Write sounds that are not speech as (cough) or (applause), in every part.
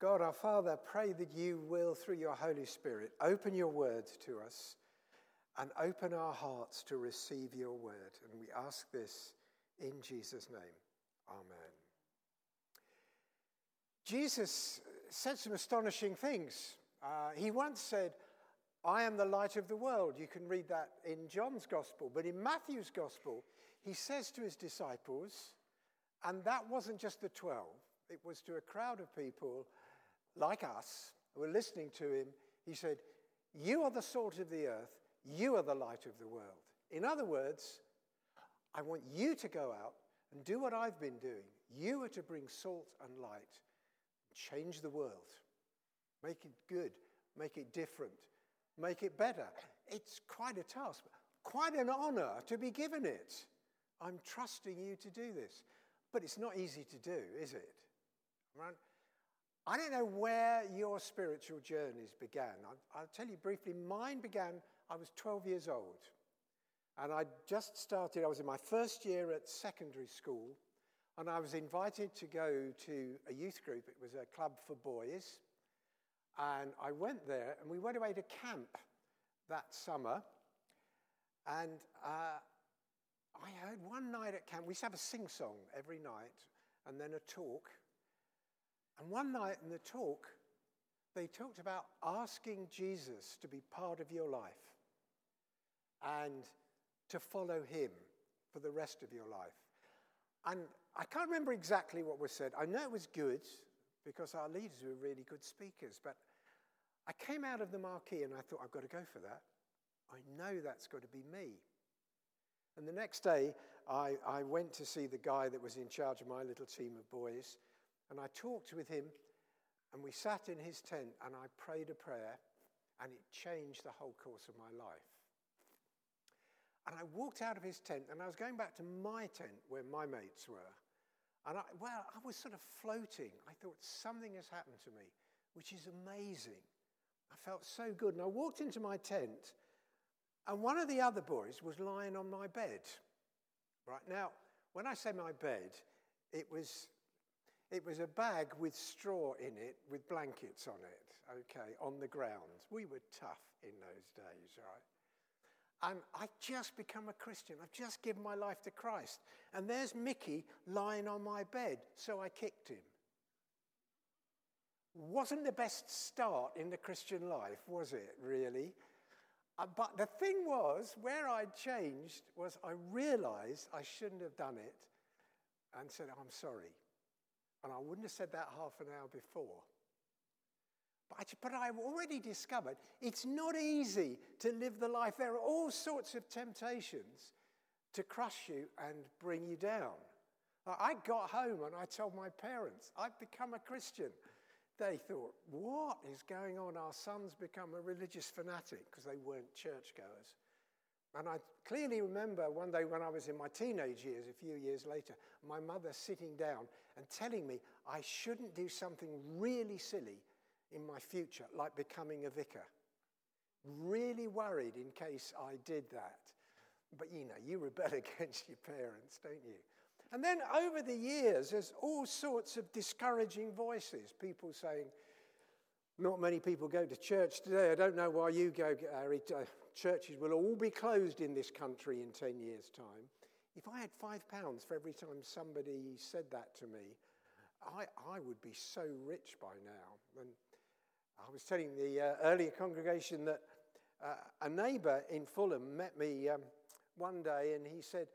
God our Father, pray that you will, through your Holy Spirit, open your word to us and open our hearts to receive your word. And we ask this in Jesus' name. Amen. Jesus said some astonishing things. Uh, he once said, I am the light of the world. You can read that in John's gospel. But in Matthew's gospel, he says to his disciples, and that wasn't just the 12, it was to a crowd of people like us were listening to him. He said, You are the salt of the earth, you are the light of the world. In other words, I want you to go out and do what I've been doing. You are to bring salt and light, change the world, make it good, make it different, make it better. It's quite a task, quite an honor to be given it. I'm trusting you to do this. But it's not easy to do, is it? Right? I don't know where your spiritual journeys began. I'll, I'll tell you briefly, mine began, I was 12 years old. And I just started, I was in my first year at secondary school, and I was invited to go to a youth group. It was a club for boys. And I went there, and we went away to camp that summer. And uh, I heard one night at camp, we used to have a sing song every night, and then a talk. And one night in the talk, they talked about asking Jesus to be part of your life and to follow him for the rest of your life. And I can't remember exactly what was said. I know it was good because our leaders were really good speakers, but I came out of the marquee and I thought, I've got to go for that. I know that's got to be me. And the next day, I, I went to see the guy that was in charge of my little team of boys, and I talked with him, and we sat in his tent, and I prayed a prayer, and it changed the whole course of my life. And I walked out of his tent, and I was going back to my tent where my mates were. And I, well, I was sort of floating. I thought, something has happened to me, which is amazing. I felt so good. And I walked into my tent, and one of the other boys was lying on my bed. Right now, when I say my bed, it was, it was a bag with straw in it with blankets on it, okay, on the ground. We were tough in those days, right? And I just become a Christian. I've just given my life to Christ. And there's Mickey lying on my bed, so I kicked him. Wasn't the best start in the Christian life, was it, really? Uh, but the thing was, where I'd changed was I realized I shouldn't have done it and said, I'm sorry. I wouldn't have said that half an hour before. But, but I've already discovered it's not easy to live the life. There are all sorts of temptations to crush you and bring you down. I got home and I told my parents, I've become a Christian they thought, what is going on? Our son's become a religious fanatic because they weren't churchgoers. And I clearly remember one day when I was in my teenage years, a few years later, my mother sitting down and telling me I shouldn't do something really silly in my future, like becoming a vicar. Really worried in case I did that. But you know, you rebel (laughs) against your parents, don't you? And then over the years, there's all sorts of discouraging voices. People saying, not many people go to church today. I don't know why you go, Harry. Uh, churches will all be closed in this country in 10 years' time. If I had five pounds for every time somebody said that to me, I, I would be so rich by now. And I was telling the uh, earlier congregation that uh, a neighbour in Fulham met me um, one day and he said,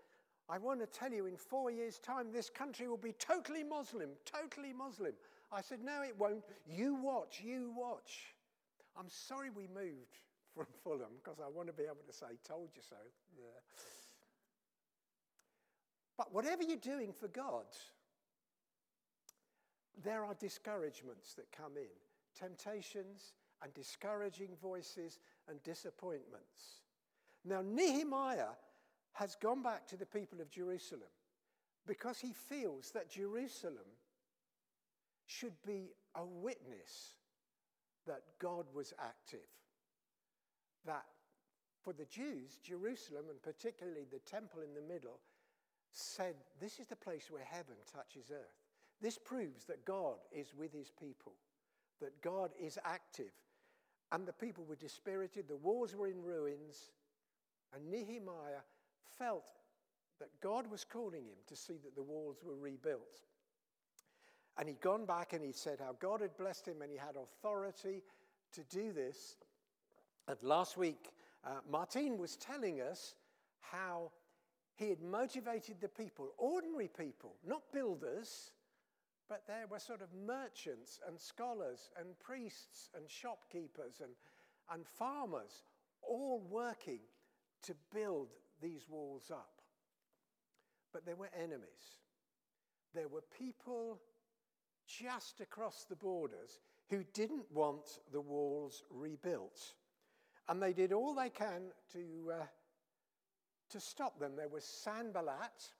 I want to tell you in four years' time, this country will be totally Muslim, totally Muslim. I said, No, it won't. You watch, you watch. I'm sorry we moved (laughs) from Fulham because I want to be able to say, Told you so. Yeah. But whatever you're doing for God, there are discouragements that come in, temptations and discouraging voices and disappointments. Now, Nehemiah has gone back to the people of Jerusalem because he feels that Jerusalem should be a witness that God was active. That for the Jews, Jerusalem, and particularly the temple in the middle, said, This is the place where heaven touches earth. This proves that God is with his people. that God is active. And the people were dispirited, the walls were in ruins, and Nehemiah felt that God was calling him to see that the walls were rebuilt. And he'd gone back and he'd said how God had blessed him and he had authority to do this. And last week, uh, Martin was telling us how he had motivated the people, ordinary people, not builders, but there were sort of merchants and scholars and priests and shopkeepers and, and farmers all working to build these walls up. But there were enemies. There were people just across the borders who didn't want the walls rebuilt. And they did all they can to, uh, to stop them. There was Sanballat,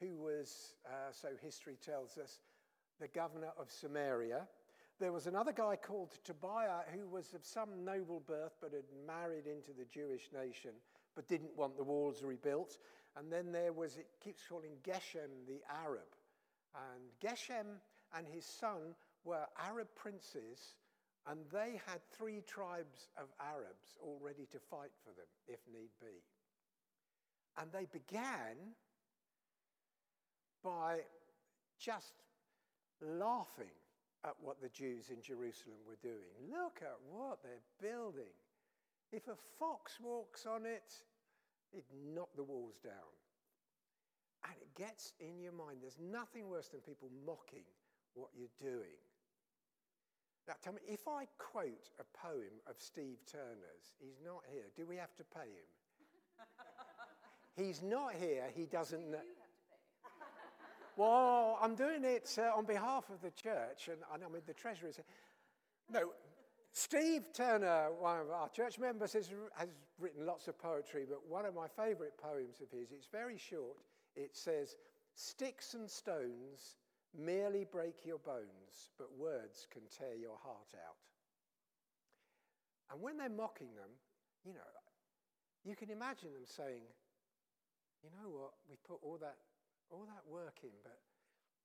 who was, uh, so history tells us, the governor of Samaria. There was another guy called Tobiah who was of some noble birth but had married into the Jewish nation but didn't want the walls rebuilt. And then there was, it keeps calling Geshem the Arab. And Geshem and his son were Arab princes, and they had three tribes of Arabs all ready to fight for them if need be. And they began by just laughing at what the Jews in Jerusalem were doing. Look at what they're building. If a fox walks on it, it'd knock the walls down. And it gets in your mind. There's nothing worse than people mocking what you're doing. Now, tell me, if I quote a poem of Steve Turner's, he's not here, do we have to pay him? (laughs) he's not here, he doesn't know. (laughs) Well, I'm doing it uh, on behalf of the church, and, and I mean, the treasurer is. No, Steve Turner, one of our church members, has, has written lots of poetry, but one of my favourite poems of his, it's very short. It says, Sticks and stones merely break your bones, but words can tear your heart out. And when they're mocking them, you know, you can imagine them saying, you know what, we put all that all that work in, but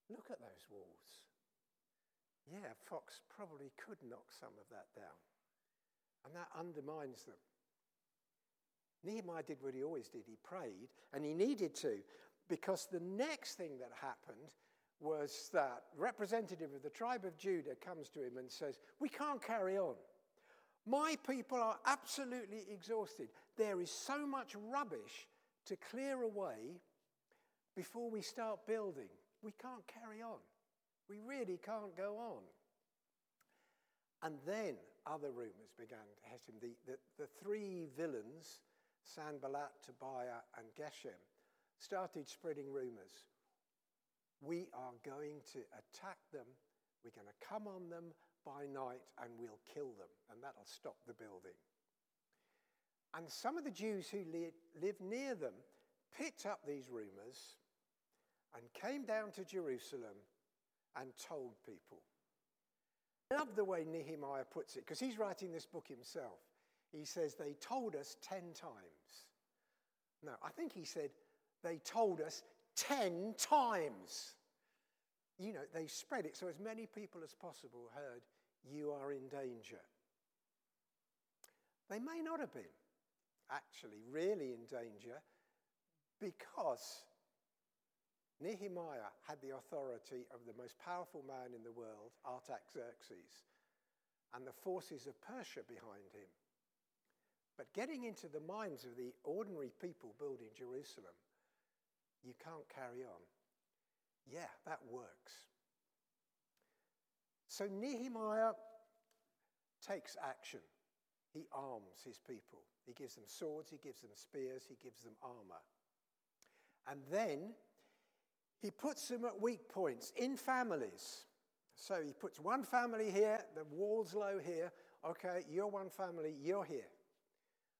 look at those walls. Yeah, Fox probably could knock some of that down. And that undermines them. Nehemiah did what he always did. He prayed, and he needed to, because the next thing that happened was that representative of the tribe of Judah comes to him and says, We can't carry on. My people are absolutely exhausted. There is so much rubbish to clear away before we start building. We can't carry on. We really can't go on. And then other rumors began to hit him. The, the, the three villains, Sanballat, Tobiah, and Geshem, started spreading rumors. We are going to attack them. We're going to come on them by night and we'll kill them, and that'll stop the building. And some of the Jews who li- lived near them picked up these rumors and came down to Jerusalem and told people. I love the way Nehemiah puts it because he's writing this book himself. He says, They told us 10 times. No, I think he said, They told us 10 times. You know, they spread it so as many people as possible heard, You are in danger. They may not have been actually really in danger because Nehemiah had the authority of the most powerful man in the world, Artaxerxes, and the forces of Persia behind him. But getting into the minds of the ordinary people building Jerusalem, you can't carry on. Yeah, that works. So Nehemiah takes action. He arms his people. He gives them swords, he gives them spears, he gives them armor. And then he puts them at weak points in families. So he puts one family here, the wall's low here. Okay, you're one family, you're here.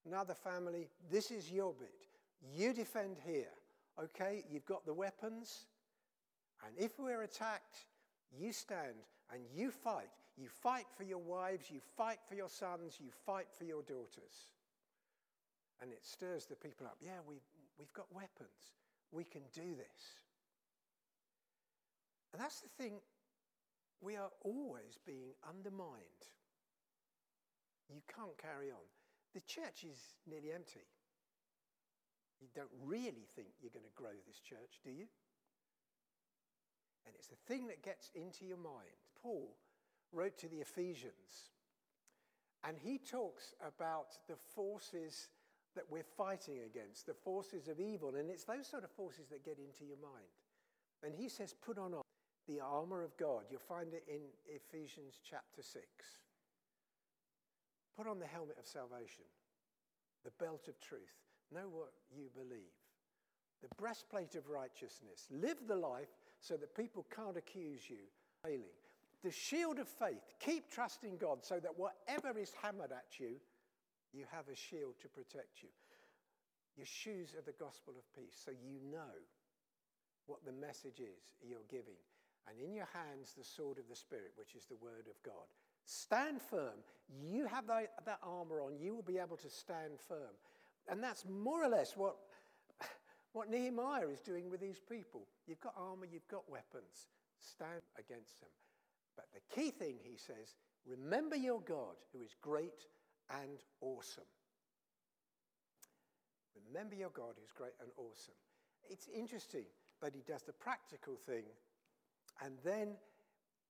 Another family, this is your bit. You defend here. Okay, you've got the weapons. And if we're attacked, you stand and you fight. You fight for your wives, you fight for your sons, you fight for your daughters. And it stirs the people up. Yeah, we, we've got weapons. We can do this. And that's the thing we are always being undermined. You can't carry on. The church is nearly empty. You don't really think you're going to grow this church, do you? And it's the thing that gets into your mind. Paul wrote to the Ephesians, and he talks about the forces that we're fighting against, the forces of evil, and it's those sort of forces that get into your mind. And he says, put on the armor of God. You'll find it in Ephesians chapter 6. Put on the helmet of salvation, the belt of truth. Know what you believe. The breastplate of righteousness. Live the life so that people can't accuse you failing. The shield of faith. Keep trusting God so that whatever is hammered at you, you have a shield to protect you. Your shoes are the gospel of peace, so you know what the message is you're giving. And in your hands, the sword of the Spirit, which is the word of God. Stand firm. You have that, that armor on, you will be able to stand firm. And that's more or less what, what Nehemiah is doing with these people. You've got armor, you've got weapons. Stand against them. But the key thing, he says, remember your God, who is great and awesome. Remember your God, who's great and awesome. It's interesting that he does the practical thing and then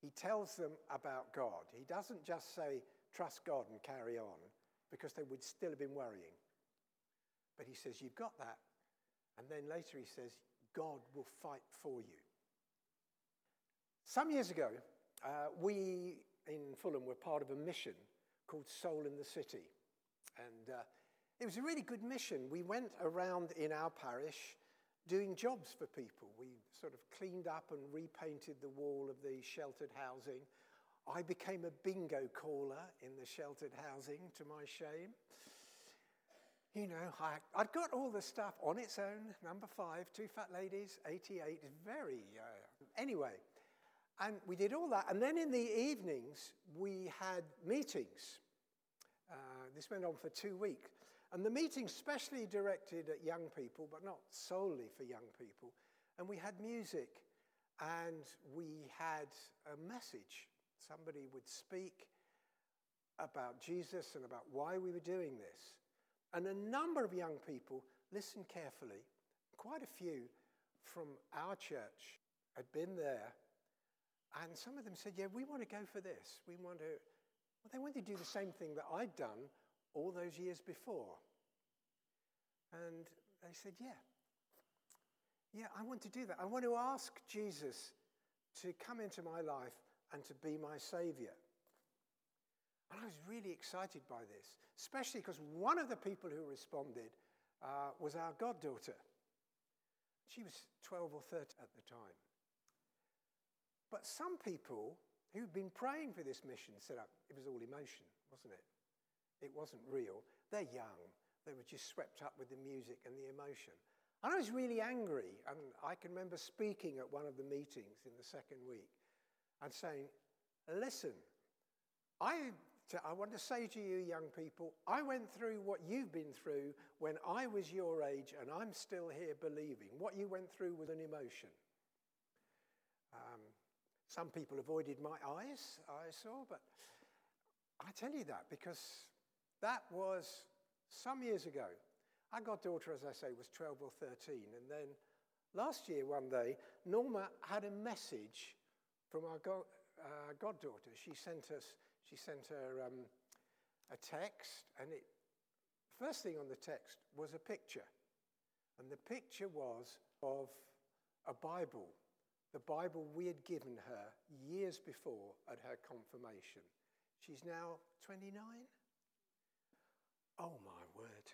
he tells them about God. He doesn't just say, trust God and carry on, because they would still have been worrying. But he says, You've got that. And then later he says, God will fight for you. Some years ago, uh, we in Fulham were part of a mission called Soul in the City. And uh, it was a really good mission. We went around in our parish doing jobs for people. We sort of cleaned up and repainted the wall of the sheltered housing. I became a bingo caller in the sheltered housing, to my shame. You know, I, I'd got all the stuff on its own. Number five, two fat ladies, 88, very. Uh, anyway, and we did all that. And then in the evenings, we had meetings. Uh, this went on for two weeks. And the meetings specially directed at young people, but not solely for young people. And we had music and we had a message. Somebody would speak about Jesus and about why we were doing this. And a number of young people listened carefully. Quite a few from our church had been there. And some of them said, Yeah, we want to go for this. We want to. Well, they wanted to do the same thing that I'd done all those years before. And they said, Yeah. Yeah, I want to do that. I want to ask Jesus to come into my life and to be my Savior. And I was really excited by this, especially because one of the people who responded uh, was our goddaughter. She was 12 or 13 at the time. But some people who'd been praying for this mission said oh, it was all emotion, wasn't it? It wasn't real. They're young. They were just swept up with the music and the emotion. And I was really angry. And I can remember speaking at one of the meetings in the second week and saying, Listen, I I want to say to you, young people, I went through what you've been through when I was your age, and I'm still here believing. What you went through was an emotion. Um, some people avoided my eyes, I saw, but I tell you that because that was some years ago. Our goddaughter, as I say, was 12 or 13. And then last year, one day, Norma had a message from our go- uh, goddaughter. She sent us she sent her um, a text, and it, first thing on the text was a picture. And the picture was of a Bible, the Bible we had given her years before at her confirmation. She's now 29. Oh my word.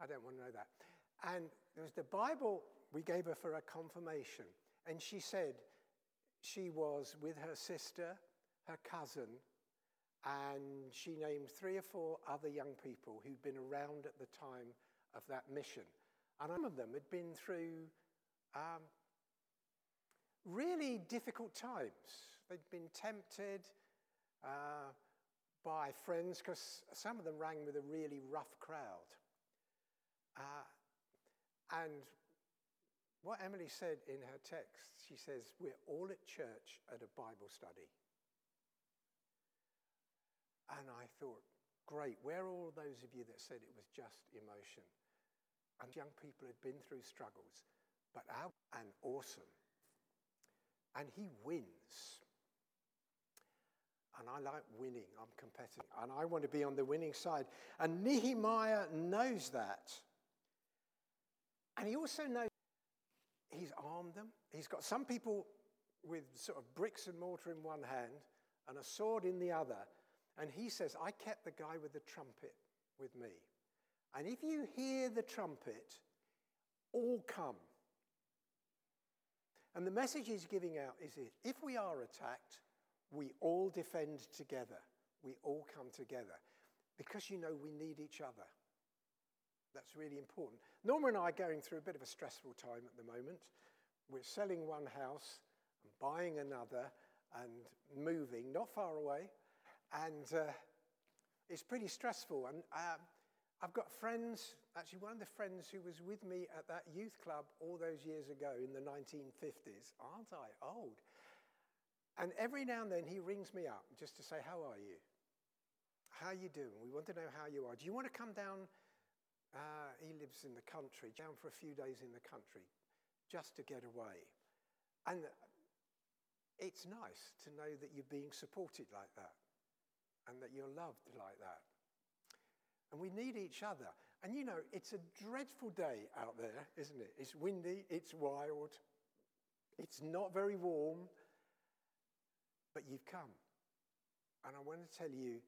I don't want to know that. And it was the Bible we gave her for her confirmation. And she said she was with her sister her cousin, and she named three or four other young people who'd been around at the time of that mission. And some of them had been through um, really difficult times. They'd been tempted uh, by friends because some of them rang with a really rough crowd. Uh, and what Emily said in her text, she says, We're all at church at a Bible study. And I thought, great, where are all those of you that said it was just emotion? And young people had been through struggles, but out and awesome. And he wins. And I like winning. I'm competitive. And I want to be on the winning side. And Nehemiah knows that. And he also knows he's armed them. He's got some people with sort of bricks and mortar in one hand and a sword in the other. And he says, I kept the guy with the trumpet with me. And if you hear the trumpet, all come. And the message he's giving out is if we are attacked, we all defend together. We all come together. Because you know we need each other. That's really important. Norma and I are going through a bit of a stressful time at the moment. We're selling one house and buying another and moving not far away. And uh, it's pretty stressful. And uh, I've got friends, actually, one of the friends who was with me at that youth club all those years ago in the 1950s. Aren't I old? And every now and then he rings me up just to say, How are you? How are you doing? We want to know how you are. Do you want to come down? Uh, he lives in the country, down for a few days in the country, just to get away. And it's nice to know that you're being supported like that and that you're loved like that. And we need each other. And you know, it's a dreadful day out there, isn't it? It's windy, it's wild, it's not very warm, but you've come. And I want to tell you,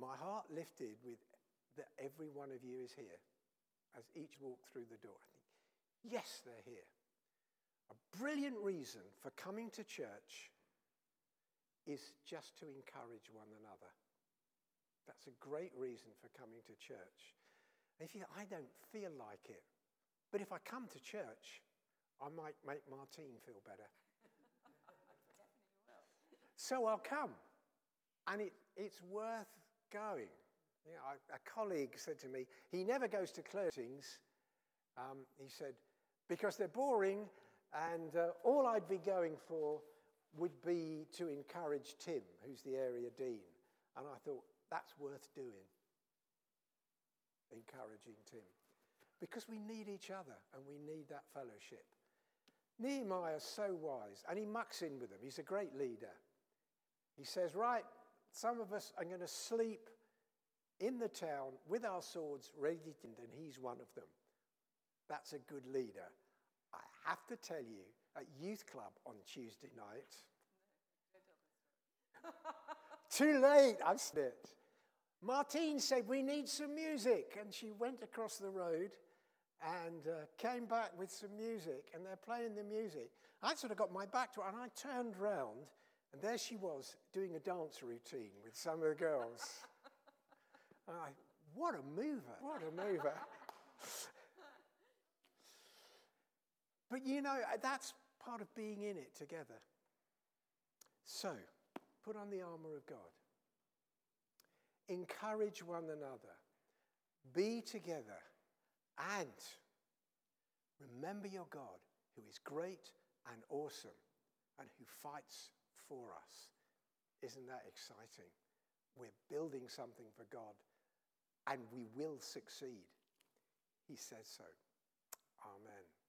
my heart lifted with that every one of you is here as each walked through the door. I think, yes, they're here. A brilliant reason for coming to church is just to encourage one another. That's a great reason for coming to church. If you, I don't feel like it, but if I come to church, I might make Martine feel better. (laughs) so I'll come. And it, it's worth going. You know, a colleague said to me, he never goes to closings. Um, he said, because they're boring, and uh, all I'd be going for would be to encourage Tim, who's the area dean. And I thought, that's worth doing, encouraging Tim. Because we need each other and we need that fellowship. Nehemiah is so wise, and he mucks in with them. He's a great leader. He says, Right, some of us are going to sleep in the town with our swords ready, and he's one of them. That's a good leader. I have to tell you, at youth club on Tuesday night, (laughs) too late, I've it. Martine said, We need some music. And she went across the road and uh, came back with some music. And they're playing the music. I sort of got my back to her and I turned round. And there she was doing a dance routine with some of the girls. (laughs) I, what a mover, what a mover. but you know, that's part of being in it together. So, put on the armor of God. Encourage one another. Be together. And remember your God, who is great and awesome and who fights for us. Isn't that exciting? We're building something for God and we will succeed. He says so. Amen.